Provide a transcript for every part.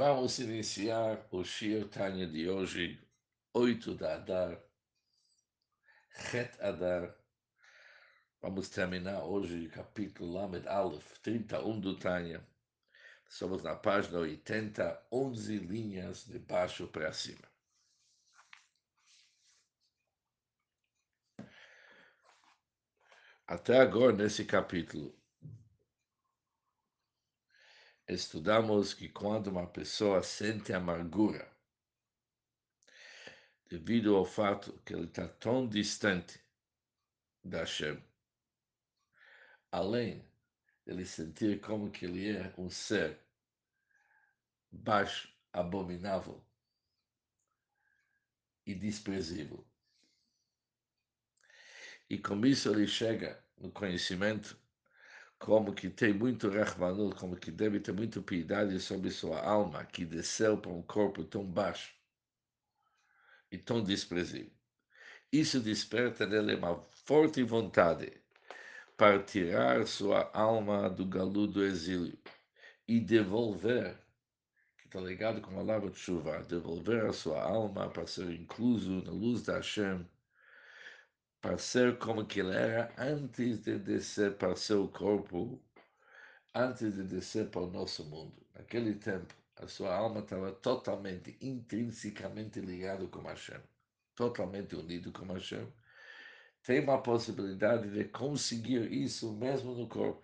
Vamos iniciar o Shir Tanya de hoje, 8 de Adar, Het Adar. Vamos terminar hoje o capítulo Lamed Aleph, 31 do Tanya. Somos na página 80, 11 linhas de baixo para cima. Até agora, nesse capítulo, estudamos que quando uma pessoa sente amargura, devido ao fato que ele está tão distante da Hashem, além ele sentir como que ele é um ser baixo, abominável e desprezível. E com isso ele chega no conhecimento como que tem muito Rahmanut, como que deve ter muita piedade sobre sua alma, que desceu para um corpo tão baixo e tão desprezível. Isso desperta nele uma forte vontade para tirar sua alma do galo do exílio e devolver, que está ligado com a palavra de chuva, devolver a sua alma para ser incluso na luz da Hashem, para ser como que ele era antes de descer para seu corpo, antes de descer para o nosso mundo. Naquele tempo, a sua alma estava totalmente, intrinsecamente ligada com Hashem, totalmente unido com Hashem. Tem uma possibilidade de conseguir isso mesmo no corpo.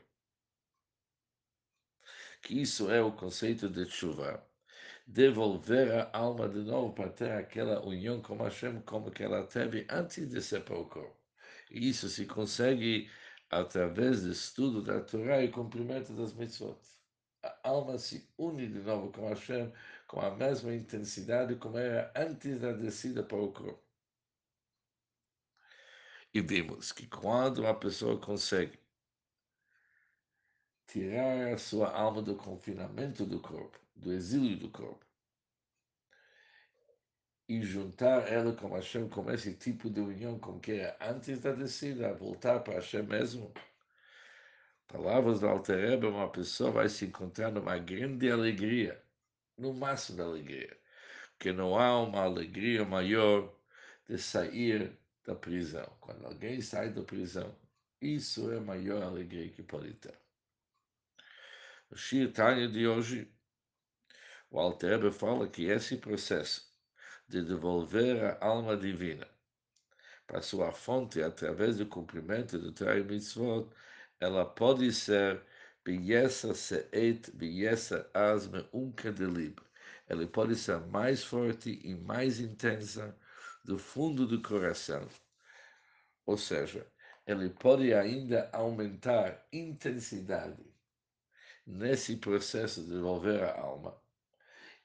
Que isso é o conceito de chuva. Devolver a alma de novo para ter aquela união com Hashem como que ela teve antes de ser para o corpo. E isso se consegue através do estudo da Torá e cumprimento das mitzvot. A alma se une de novo com Hashem com a mesma intensidade como era antes da descida para o corpo. E vimos que quando uma pessoa consegue tirar a sua alma do confinamento do corpo, do exílio do corpo, e juntar ela com Hashem, com esse tipo de união com que é antes da descida, voltar para Hashem mesmo. Palavras do Alter Rebbe, uma pessoa vai se encontrar numa grande alegria, no máximo da alegria, que não há uma alegria maior de sair da prisão. Quando alguém sai da prisão, isso é a maior alegria que pode ter. O Shir Tanya de hoje, o Alter fala que esse processo de devolver a alma divina para sua fonte através do cumprimento do Trai Mitzvot, ela pode ser Biesa Seet, Biesa Asme Unka Delib. Ela pode ser mais forte e mais intensa do fundo do coração. Ou seja, ele pode ainda aumentar intensidade nesse processo de devolver a alma.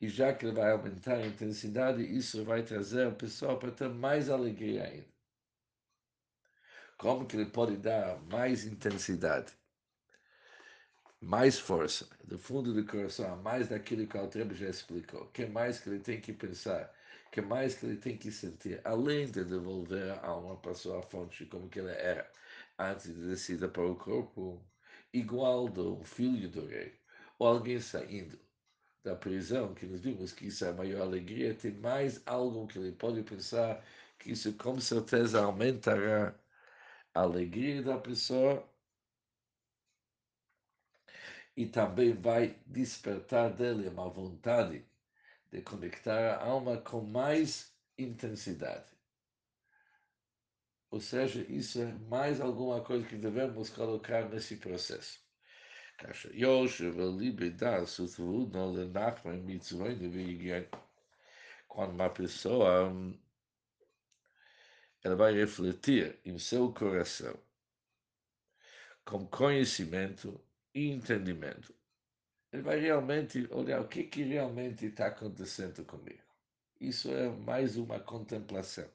E já que ele vai aumentar a intensidade, isso vai trazer a pessoa para ter mais alegria ainda. Como que ele pode dar mais intensidade, mais força, do fundo do coração, mais daquilo que o Altrebe já explicou? O que mais que ele tem que pensar? O que mais que ele tem que sentir? Além de devolver a alma para a sua fonte, como que ele era antes de descida para o corpo, igual do filho do rei, ou alguém saindo da prisão, que nós vimos que isso é a maior alegria, tem mais algo que ele pode pensar que isso com certeza aumentará a alegria da pessoa e também vai despertar dele uma vontade de conectar a alma com mais intensidade. Ou seja, isso é mais alguma coisa que devemos colocar nesse processo. כאשר יושב ליבי das o tvuno le nachmen mitzvoin ויגיע. Quando uma pessoa ela vai refletir em seu coração com conhecimento e entendimento. Ele vai realmente olhar o que, que realmente está acontecendo comigo. Isso é mais uma contemplação.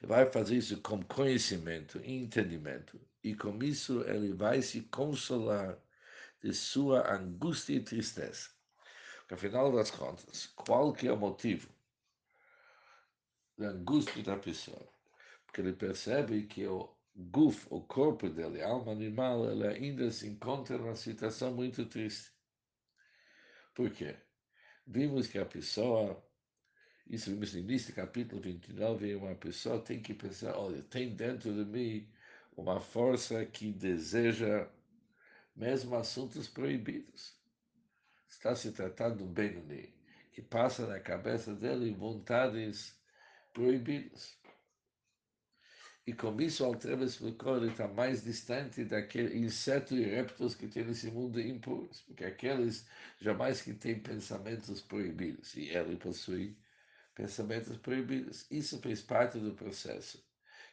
Ele vai fazer isso com conhecimento e entendimento e com isso ele vai se consolar de sua angústia e tristeza. Porque, afinal das contas, qual que é o motivo da angústia da pessoa? Porque ele percebe que o guf, o corpo dele, a alma animal, ela ainda se encontra numa situação muito triste. Por quê? Vimos que a pessoa, isso vimos no início do capítulo 29, uma pessoa tem que pensar, olha, tem dentro de mim uma força que deseja mesmo assuntos proibidos. Está se tratando de um Benoni, que passa na cabeça dele vontades proibidas. E com isso, o Altreba explicou, ele está mais distante daqueles insetos e répteis que tem nesse mundo impuros, porque aqueles jamais que têm pensamentos proibidos, e ele possui pensamentos proibidos. Isso fez parte do processo,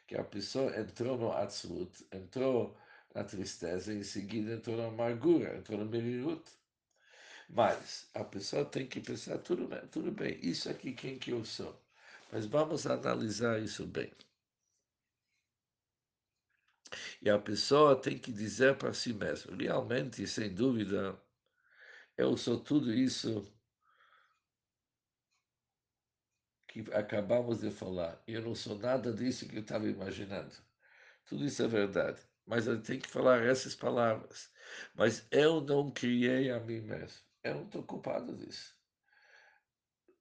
que a pessoa entrou no Atzlut, entrou na tristeza, e em seguida entrou na amargura, entrou no merirut. Mas a pessoa tem que pensar, tudo bem, tudo bem, isso aqui quem que eu sou? Mas vamos analisar isso bem. E a pessoa tem que dizer para si mesma, realmente, sem dúvida, eu sou tudo isso que acabamos de falar. Eu não sou nada disso que eu estava imaginando. Tudo isso é verdade. Mas ele tem que falar essas palavras. Mas eu não criei a mim mesmo. Eu não estou culpado disso.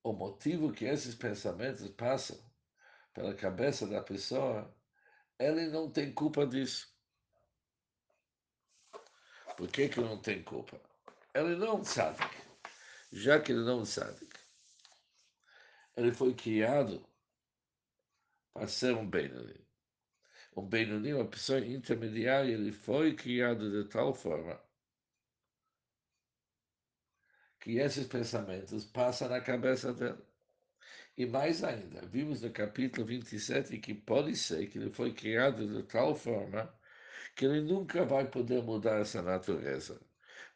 O motivo que esses pensamentos passam pela cabeça da pessoa, ele não tem culpa disso. Por que, que não tem culpa? Ele não sabe. Já que ele não sabe, ele foi criado para ser um Benoni. Um Benoni, uma pessoa intermediária, ele foi criado de tal forma que esses pensamentos passam na cabeça dele. E mais ainda, vimos no capítulo 27 que pode ser que ele foi criado de tal forma que ele nunca vai poder mudar essa natureza.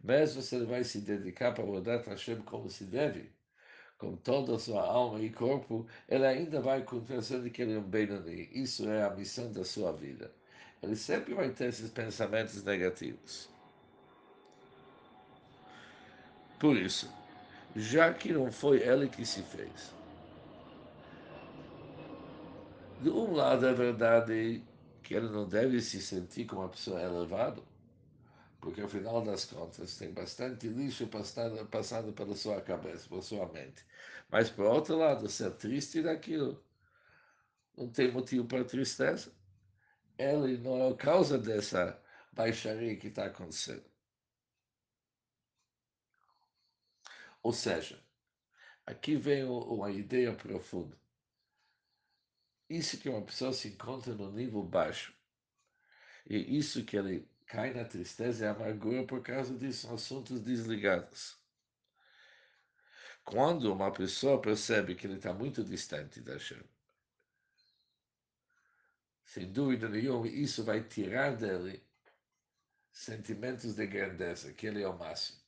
Mesmo se ele vai se dedicar para mudar Hashem como se deve, com toda a sua alma e corpo, ele ainda vai continuar sendo que ele é um Benoni. Isso é a missão da sua vida. Ele sempre vai ter esses pensamentos negativos. Por isso, já que não foi ele que se fez, de um lado é verdade que ele não deve se sentir como uma pessoa elevada, porque ao final das contas tem bastante lixo passado, passando pela sua cabeça, pela sua mente. Mas, por outro lado, ser triste daquilo não tem motivo para tristeza. Ele não é a causa dessa baixaria que está acontecendo. Ou seja, aqui vem uma ideia profunda. Isso que uma pessoa se encontra no nível baixo, e isso que ele cai na tristeza e amargura por causa disso, assuntos desligados. Quando uma pessoa percebe que ele está muito distante da Hashem, sem dúvida nenhuma, isso vai tirar dele sentimentos de grandeza, que ele é o máximo.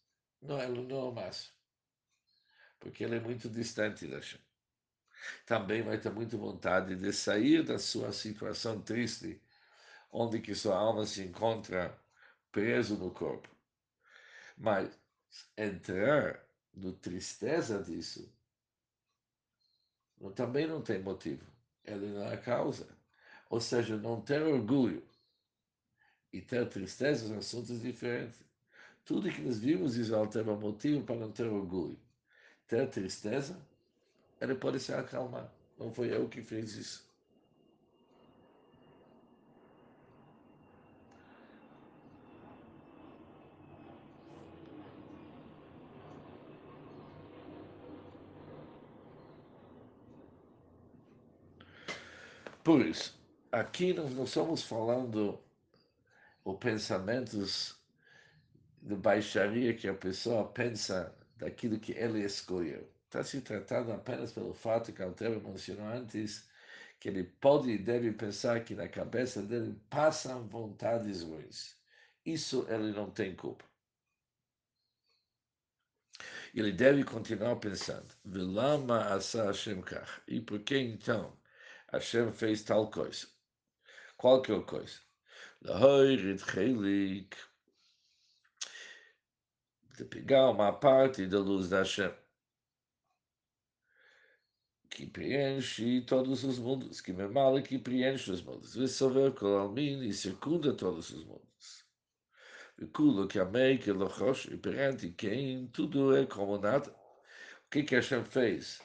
Não, ele não é o máximo, porque ele é muito distante da Hashem. Também vai ter muita vontade de sair da sua situação triste onde que sua alma se encontra preso no corpo. Mas entrar no tristeza disso também não tem motivo. Ele não é a causa. Ou seja, não ter orgulho e ter tristeza são assuntos diferentes. Tudo que nós vimos, Israel, teve motivo para não ter orgulho. Ter tristeza, ele pode se acalmar. Não foi eu que fiz isso. Por isso, aqui nós não estamos falando os pensamentos de baixaria que a pessoa pensa daquilo que ele escolheu. Está se tratando apenas pelo fato que Altero mencionou antes, que ele pode e deve pensar que na cabeça dele passam vontades ruins. Isso ele não tem culpa. Ele deve continuar pensando. E por que então Hashem fez tal coisa. Qualquer coisa. Lahoirit chelik. De pegar uma parte da luz da Hashem. Que preenche todos os mundos. Que me mala que preenche os mundos. Vesover kolalmin e circunda todos os mundos. Culo que amei, que lochos, e perante quem tudo é como nada. O que que Hashem fez?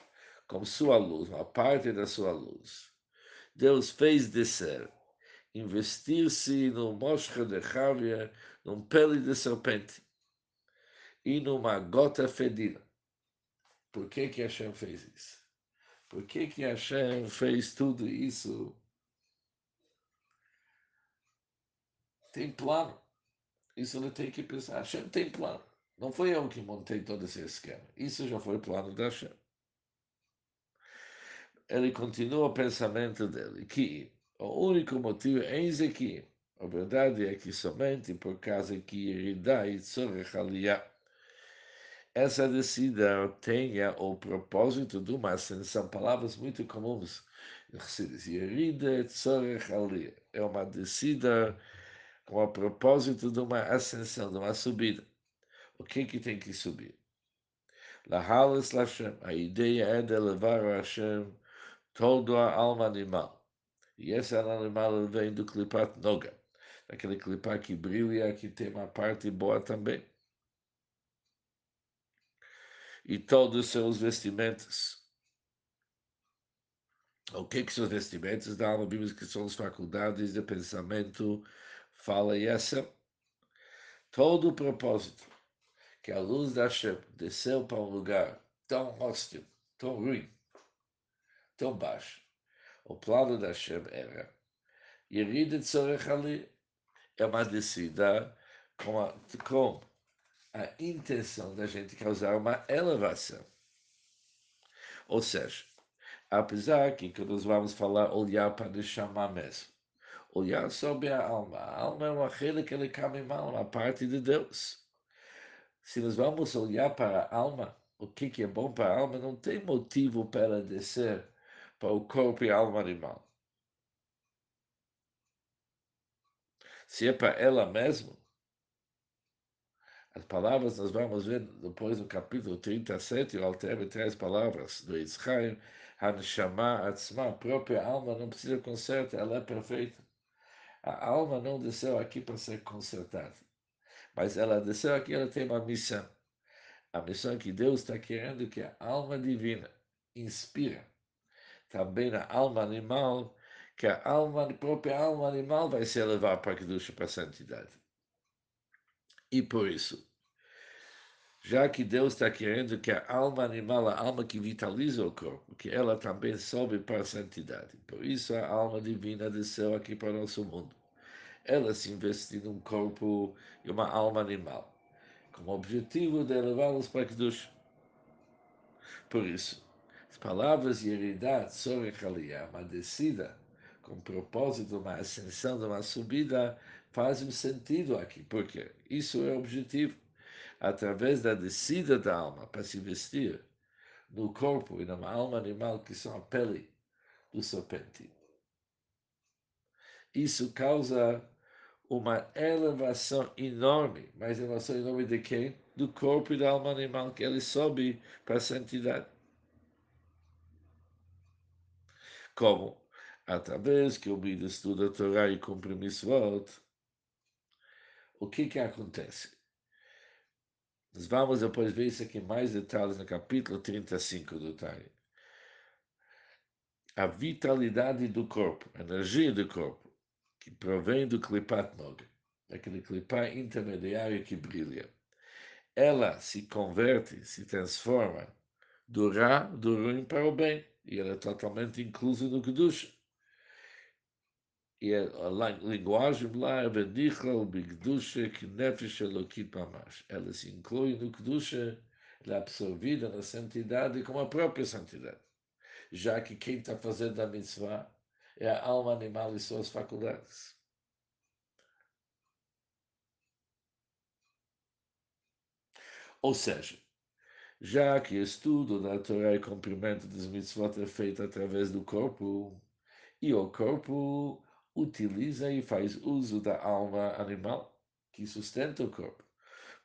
Com sua luz, uma parte da sua luz. Deus fez descer, investir-se no mosca de Javier, num pele de serpente e numa gota fedida. Por que que Hashem fez isso? Por que que Hashem fez tudo isso? Tem plano. Isso ele tem que pensar. Hashem tem plano. Não foi eu que montei todo esse esquema. Isso já foi plano da Hashem. Ele continua o pensamento dele, que o único motivo é que a verdade é que somente por causa que Yeridá e essa descida tenha o propósito de uma ascensão, palavras muito comuns Tzorech Aliyah é uma descida com o propósito de uma ascensão, de uma subida. O que que tem que subir? Lashem, a ideia é de levar a Hashem todo a alma animal. E esse animal vem do clipat noga, aquele clipar que brilha, que tem uma parte boa também. E todos os seus vestimentos. O que, que são os vestimentos da alma bíblica, que são as faculdades de pensamento, fala e essa? Todo o propósito que a luz da Hashem desceu para um lugar tão hostil, tão ruim, tão baixo. O plano da Hashem era Yerida Tzorech Ali é uma descida com a, com a intenção da gente causar uma elevação. Ou seja, apesar que quando nós vamos falar olhar para chamar mesmo, olhar sobre a alma, a alma é uma rede que ele caminha uma parte de Deus. Se nós vamos olhar para a alma, o que, que é bom para a alma, não tem motivo para descer para o corpo e a alma animal. Se é para ela mesma, as palavras nós vamos ver depois no capítulo 37, o Alter traz palavras do Yitzchaim, Hanshama Atzma, a própria alma não precisa de conserto, ela é perfeita. A alma não desceu aqui para ser consertada, mas ela desceu aqui, ela tem uma missão. A missão que Deus está querendo que a alma divina inspira também na alma animal, que a alma, a própria alma animal vai se elevar para a Kedusha, para a santidade. E por isso, já que Deus está querendo que a alma animal, a alma que vitaliza o corpo, que ela também sobe para a santidade. Por isso a alma divina desceu aqui para o nosso mundo. Ela se investiu num corpo e uma alma animal, com o objetivo de elevá-los para a Kedusha. Por isso, as palavras Yeridat, Sorech Aliyah, uma descida, com propósito, uma ascensão, uma subida, fazem sentido aqui, porque isso é o objetivo. Através da descida da alma para se vestir no corpo e numa alma animal que são a pele do serpente. Isso causa uma elevação enorme, mas elevação enorme de quem? Do corpo e da alma animal, que ele sobe para a santidade. Como? Através que o Bida estuda a Torá e cumpre mitzvot, o que que acontece? Nós vamos depois ver isso aqui em mais detalhes no capítulo 35 do Tari. A vitalidade do corpo, a energia do corpo, que provém do Klipat Nog, aquele Klipat intermediário que brilha, ela se converte, se transforma do Ra, do ruim para o bem e ela é totalmente inclusa no Kedusha. E a linguagem lá é Benichal Bigdusha Knefesh Elokit Mamash. Ela se inclui no Kedusha, ela é absorvida na santidade como a própria santidade. Já que quem está fazendo a mitzvah é a alma animal e suas faculdades. Ou seja, já que estudo da Torá e cumprimento dos mitzvot é feito através do corpo, e o corpo utiliza e faz uso da alma animal que sustenta o corpo.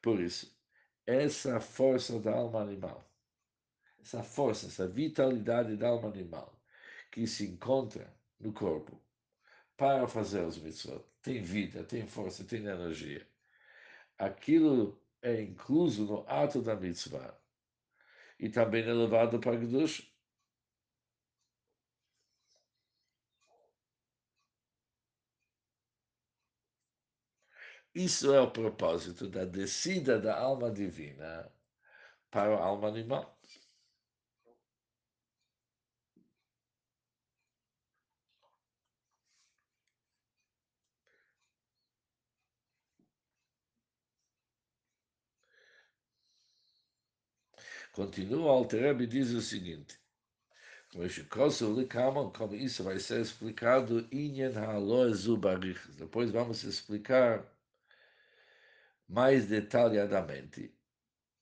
Por isso, essa força da alma animal, essa força, essa vitalidade da alma animal que se encontra no corpo para fazer os mitzvot, tem vida, tem força, tem energia. aquilo é incluso no ato da mitzvah e também é levado para Kedush. Isso é o propósito da descida da alma divina para a alma animal. Continua, Altereb diz o seguinte, como isso vai ser explicado, depois vamos explicar mais detalhadamente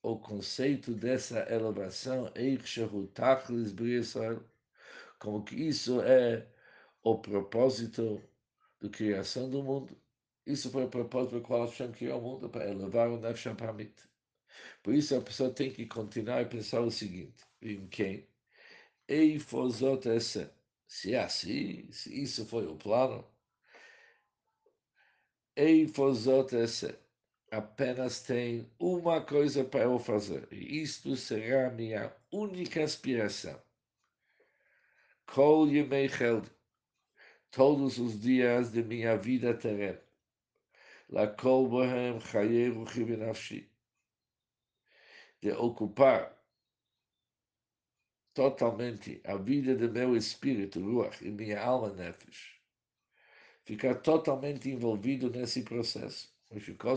o conceito dessa elevação, como que isso é o propósito da criação do mundo. Isso foi o propósito pelo qual Hashem criou o mundo, para elevar o Nefesh Hamit. Por isso a pessoa tem que continuar a pensar o seguinte, em quem? Eifozot essa. Se é assim, se isso foi o plano, Eifozot essa. Apenas tem uma coisa para eu fazer, e isto será a minha única aspiração. Kol Yemei todos os dias de minha vida terrena. Lakol Bohem Chaye Ruchi Benafshi de ocupar totalmente a vida do meu espírito, Ruach, e minha alma, Nefesh. Ficar totalmente envolvido nesse processo.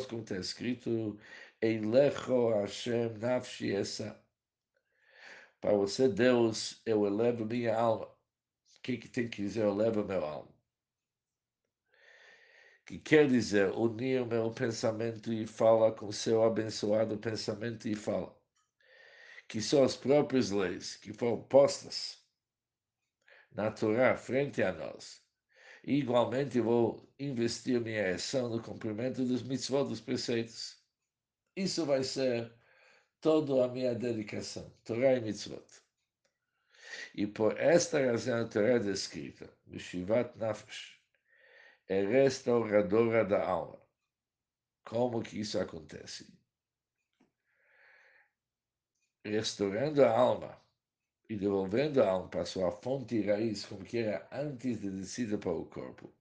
Como está escrito, Eilecho Hashem Nafshi Essa. Para você, Deus, eu elevo minha alma. O que, que tem que dizer, eu elevo minha alma? Que quer dizer unir meu pensamento e fala com seu abençoado pensamento e fala que são as próprias leis que foram postas na Torá frente a nós. E, igualmente vou investir minha ação no cumprimento dos mitzvot, dos preceitos. Isso vai ser toda a minha dedicação, Torá e mitzvot. E por esta razão a Torá é descrita, Mishivat Nafesh, é restauradora da alma. Como que isso acontece? restaurando a alma e devolvendo a alma para sua fonte e raiz, como que era antes de descida para o corpo.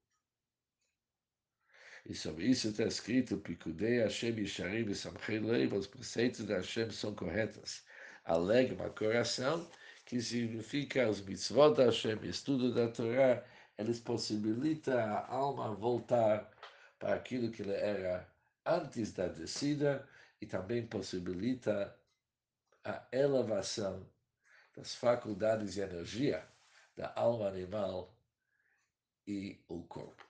E sobre isso está escrito, Picudei Hashem Yisharim e Samchei os preceitos de Hashem são corretos. Alegma, coração, que significa os mitzvot da Hashem, estudo da Torá, eles possibilitam a alma voltar para aquilo que ela era antes da descida e também possibilita a elevação das faculdades de energia da alma animal e o corpo.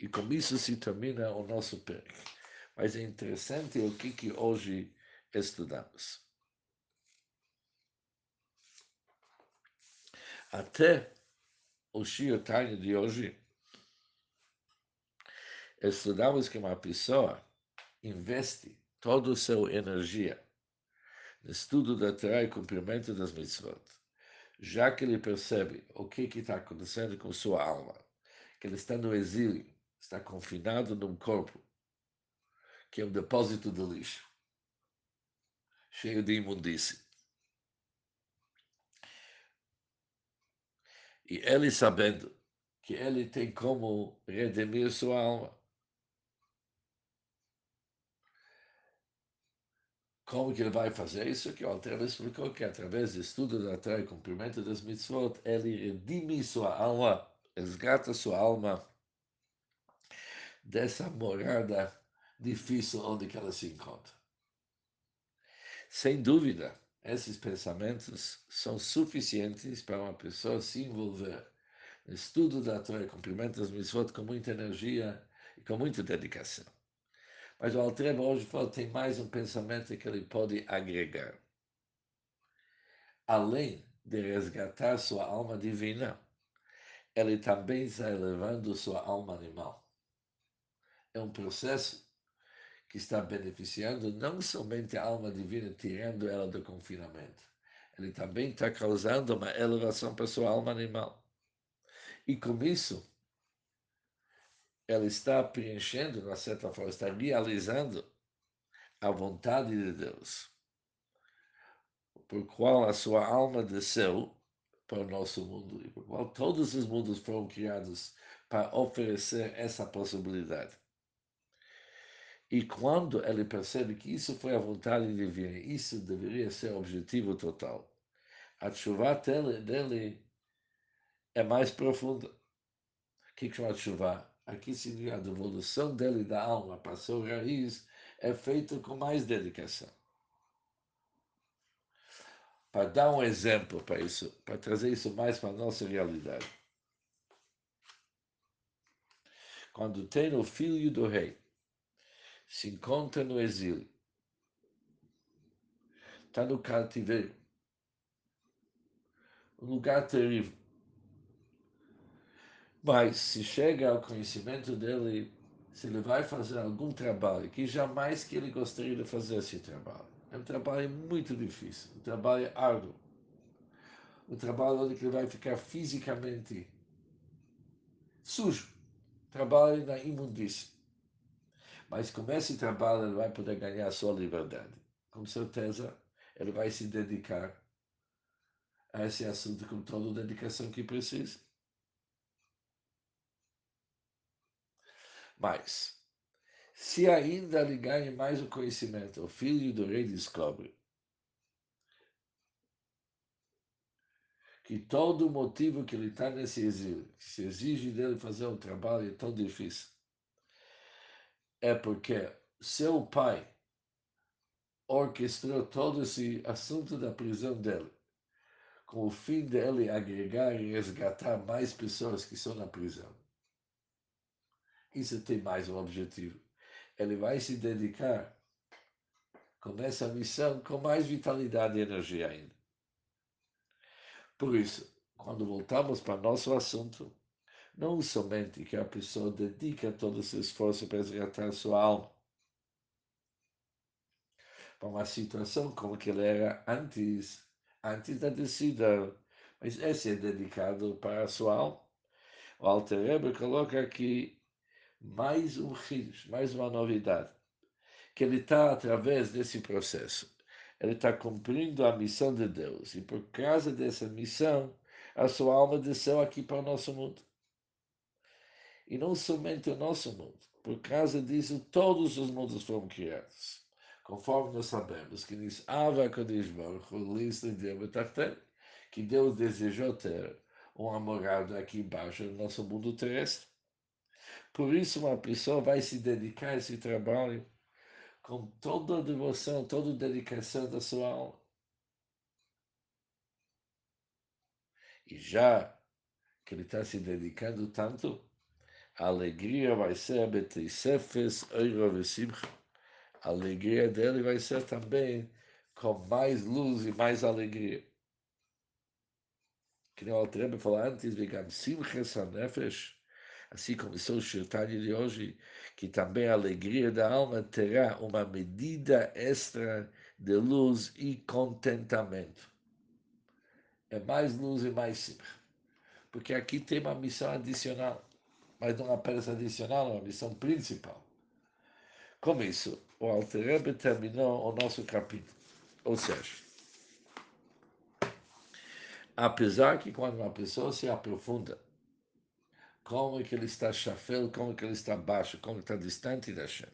E com isso se termina o nosso perk. Mas é interessante o que, que hoje estudamos. Até o Shio de hoje, estudamos que uma pessoa investe toda a sua energia estudo da Torá e cumprimento das mitzvot, já que ele percebe o que está acontecendo com sua alma, que ele está no exílio, está confinado num corpo, que é um depósito de lixo, cheio de imundície. E ele sabendo que ele tem como redimir sua alma, Como que ele vai fazer isso? Que o Alter explicou que através do estudo da Torá e cumprimento das mitzvot, ele redime sua alma, resgata sua alma dessa morada difícil onde ela se encontra. Sem dúvida, esses pensamentos são suficientes para uma pessoa se envolver no estudo da Torá cumprimento das mitzvot com muita energia e com muita dedicação. Mas o Altreba hoje fala tem mais um pensamento que ele pode agregar. Além de resgatar sua alma divina, ele também está elevando sua alma animal. É um processo que está beneficiando não somente a alma divina, tirando ela do confinamento. Ele também está causando uma elevação para sua alma animal. E com isso, ela está preenchendo, de certa forma, está realizando a vontade de Deus, por qual a sua alma desceu para o nosso mundo e por qual todos os mundos foram criados para oferecer essa possibilidade. E quando ele percebe que isso foi a vontade divina, isso deveria ser o objetivo total, a chuva dele, é mais profunda. O que chama chuva? Aqui significa a devolução dele da alma para sua raiz é feita com mais dedicação. Para dar um exemplo para isso, para trazer isso mais para a nossa realidade. Quando tem o filho do rei, se encontra no exílio, está no cativeiro, um lugar terrível. Mas se chega ao conhecimento dele, se ele vai fazer algum trabalho que jamais que ele gostaria de fazer esse trabalho, é um trabalho muito difícil, um trabalho árduo, um trabalho onde ele vai ficar fisicamente sujo, trabalho na imundícia. Mas com esse trabalho ele vai poder ganhar sua liberdade. Com certeza ele vai se dedicar a esse assunto com toda a dedicação que precisa. Mas, se ainda lhe ganha mais o conhecimento, o filho do rei descobre que todo o motivo que ele está nesse exílio, que se exige dele fazer um trabalho tão difícil, é porque seu pai orquestrou todo esse assunto da prisão dele, com o fim dele agregar e resgatar mais pessoas que estão na prisão. Isso tem mais um objetivo. Ele vai se dedicar com essa missão com mais vitalidade e energia ainda. Por isso, quando voltamos para nosso assunto, não somente que a pessoa dedica todo o seu esforço para resgatar sua alma, para uma situação como que ele era antes, antes da descida. Mas esse é dedicado para a sua alma. O Alter Rebbe coloca aqui mais um Hidush, mais uma novidade, que ele está, através desse processo, ele está cumprindo a missão de Deus. E por causa dessa missão, a sua alma desceu aqui para o nosso mundo. E não somente o nosso mundo. Por causa disso, todos os mundos foram criados conforme nós sabemos, que diz Ava que Deus desejou ter uma morada aqui embaixo no nosso mundo terrestre. Por isso, uma pessoa vai se dedicar a esse trabalho com toda a devoção, toda a dedicação da sua alma. E já que ele está se dedicando tanto, a alegria vai ser Betrisefes, Eiro e Simcha a alegria dele vai ser também com mais luz e mais alegria. Que nem o Altrebe falou antes, Vegam Simches HaNefesh, assim como o Shirtani de hoje, que também a alegria da alma terá uma medida extra de luz e contentamento. É mais luz e mais simcha. Porque aqui tem uma missão adicional, mas não apenas adicional, é uma missão principal. Com isso, o Alter Rebbe terminou o nosso capítulo. Ou seja, apesar que quando uma pessoa se aprofunda, como é que ele está chafel, como é que ele está baixo, como está distante da Hashem,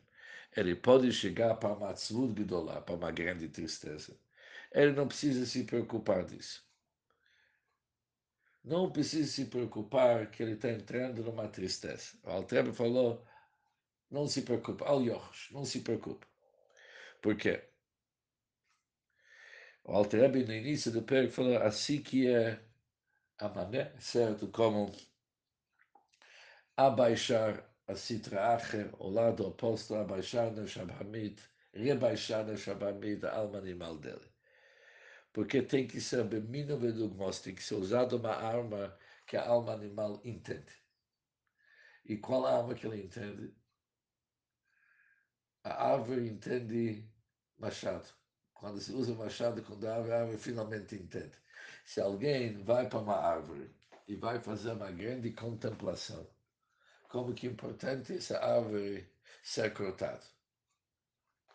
ele pode chegar para uma tzvud para uma grande tristeza. Ele não precisa se preocupar disso. Não precisa se preocupar que ele está entrando numa tristeza. O Altrebe falou, não se preocupe. Al não se preocupe. Por quê? O Alterebe no início do perco falou assim que é a mané, certo? Como abaixar a Sitra Acher, o lado oposto, abaixar na Shabhamid, rebaixar na Shabhamid a alma animal dele. Porque tem que ser bemino vedugmos, tem que ser usado uma arma que a alma animal entende. E qual a arma que ele entende? a árvore entende machado. Quando se usa machado quando a árvore, a árvore finalmente entende. Se alguém vai para uma árvore e vai fazer uma grande contemplação, como que é importante essa árvore ser cortada.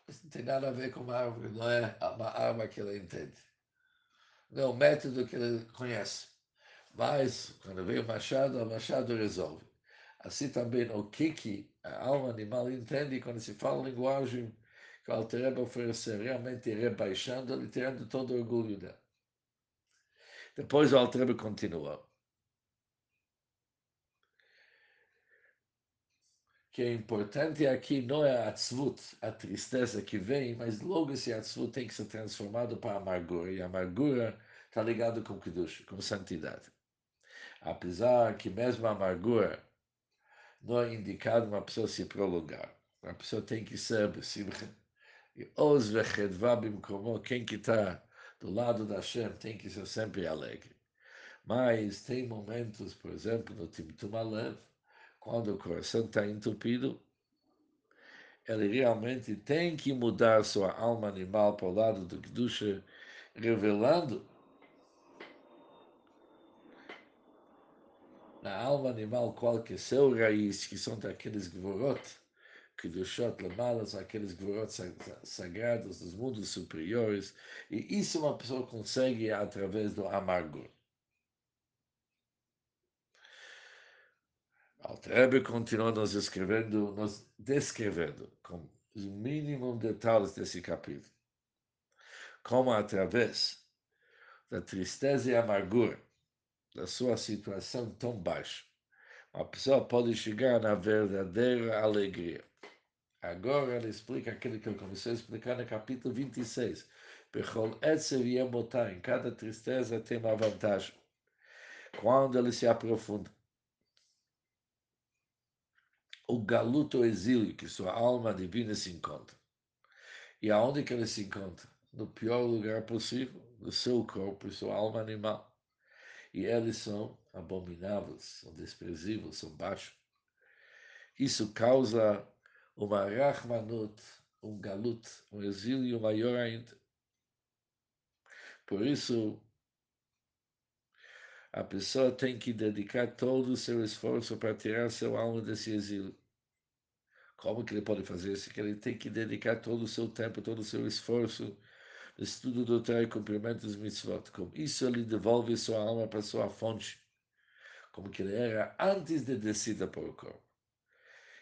Isso não tem nada a ver com uma árvore, não é uma arma que ele entende. Não é o método que ele conhece. Mas, quando vem o machado, o machado resolve. Assim também o que, que a alma animal entende quando se fala linguagem que o Altereba oferece realmente rebaixando, ele tirando todo o orgulho dela. Depois o Altereba continua. Que é importante aqui não é a tzvut, a tristeza que vem, mas logo esse tzvut tem que ser transformado para amargura, e a amargura está ligado com Kiddush, com santidade. Apesar que mesmo a amargura não é indicado uma pessoa se prolongar. A pessoa tem que ser e os como quem que está do lado da Shem tem que ser sempre alegre. Mas tem momentos, por exemplo, no Timtum Alev, quando o coração está entupido, ele realmente tem que mudar sua alma animal para o lado do Kedusha, revelando na alma animal qual que é seu raiz, que são daqueles gvorot, Kedushot Lamalas, aqueles gvorot sagrados dos mundos superiores, e isso uma pessoa consegue através do amargor. Altrebe continua nos escrevendo, nos descrevendo, com os mínimos detalhes desse capítulo, como através da tristeza e amargura da sua situação tão baixa, uma pessoa pode chegar na verdadeira alegria. Agora ele explica aquilo que ele começou a explicar no capítulo 26. Bechol Etzev em cada tristeza tem uma vantagem. Quando ele se aprofunda o galuto exílio que sua alma divina se encontra. E aonde que ele se encontra? No pior lugar possível, no seu corpo e sua alma animal. E eles são abomináveis, são desprezíveis, são baixos. Isso causa uma rachmanut, um galut, um exílio maior ainda. Por isso, a pessoa tem que dedicar todo o seu esforço para tirar seu alma desse exílio. Como que ele pode fazer isso? Que ele tem que dedicar todo o seu tempo, todo o seu esforço no estudo do Torah e cumprimento dos mitzvot. Com isso ele devolve sua alma para sua fonte, como que ele era antes de descida para o corpo.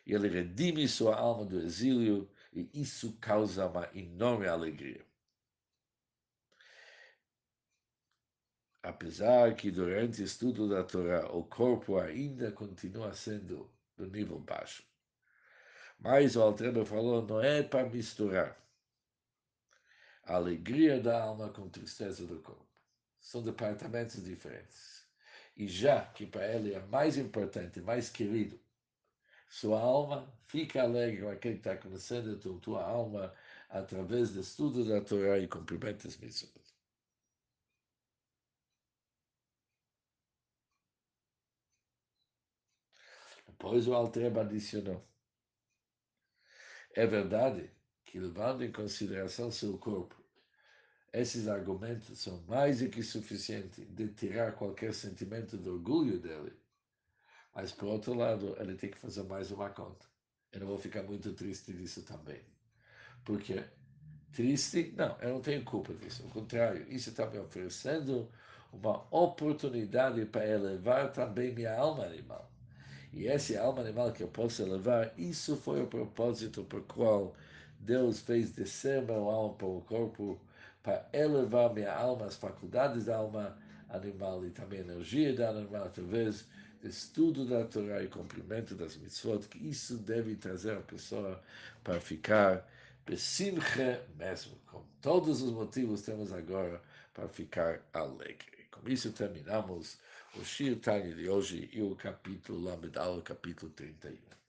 E ele redime sua alma do exílio e isso causa uma enorme alegria. Apesar que durante o estudo da Torá o corpo ainda continua sendo do nível baixo. Mas o Altreba falou, não é para misturar a alegria da alma com tristeza do corpo. São departamentos diferentes. E já que para ele é mais importante, mais querido, sua alma fica alegre com aquele que está conhecendo a tua alma através do estudo da Torá e cumprimento das Depois o Altreba adicionou. É verdade que, levando em consideração seu corpo, esses argumentos são mais do que suficientes de tirar qualquer sentimento de orgulho dele. Mas, por outro lado, ele tem que fazer mais uma conta. Eu não vou ficar muito triste disso também. Porque triste, não, eu não tenho culpa disso. Ao contrário, isso está me oferecendo uma oportunidade para elevar também minha alma animal. E esse alma animal que eu posso elevar, isso foi o propósito por qual Deus fez descer meu alma para o corpo, para elevar minha alma, as faculdades da alma animal e também a energia da alma animal, através do estudo da Torá e cumprimento das mitzvot, que isso deve trazer a pessoa para ficar besimcha mesmo, com todos os motivos temos agora para ficar alegre. Com isso terminamos o Shir Tanya de hoje e o capítulo Lamedal, capítulo 31.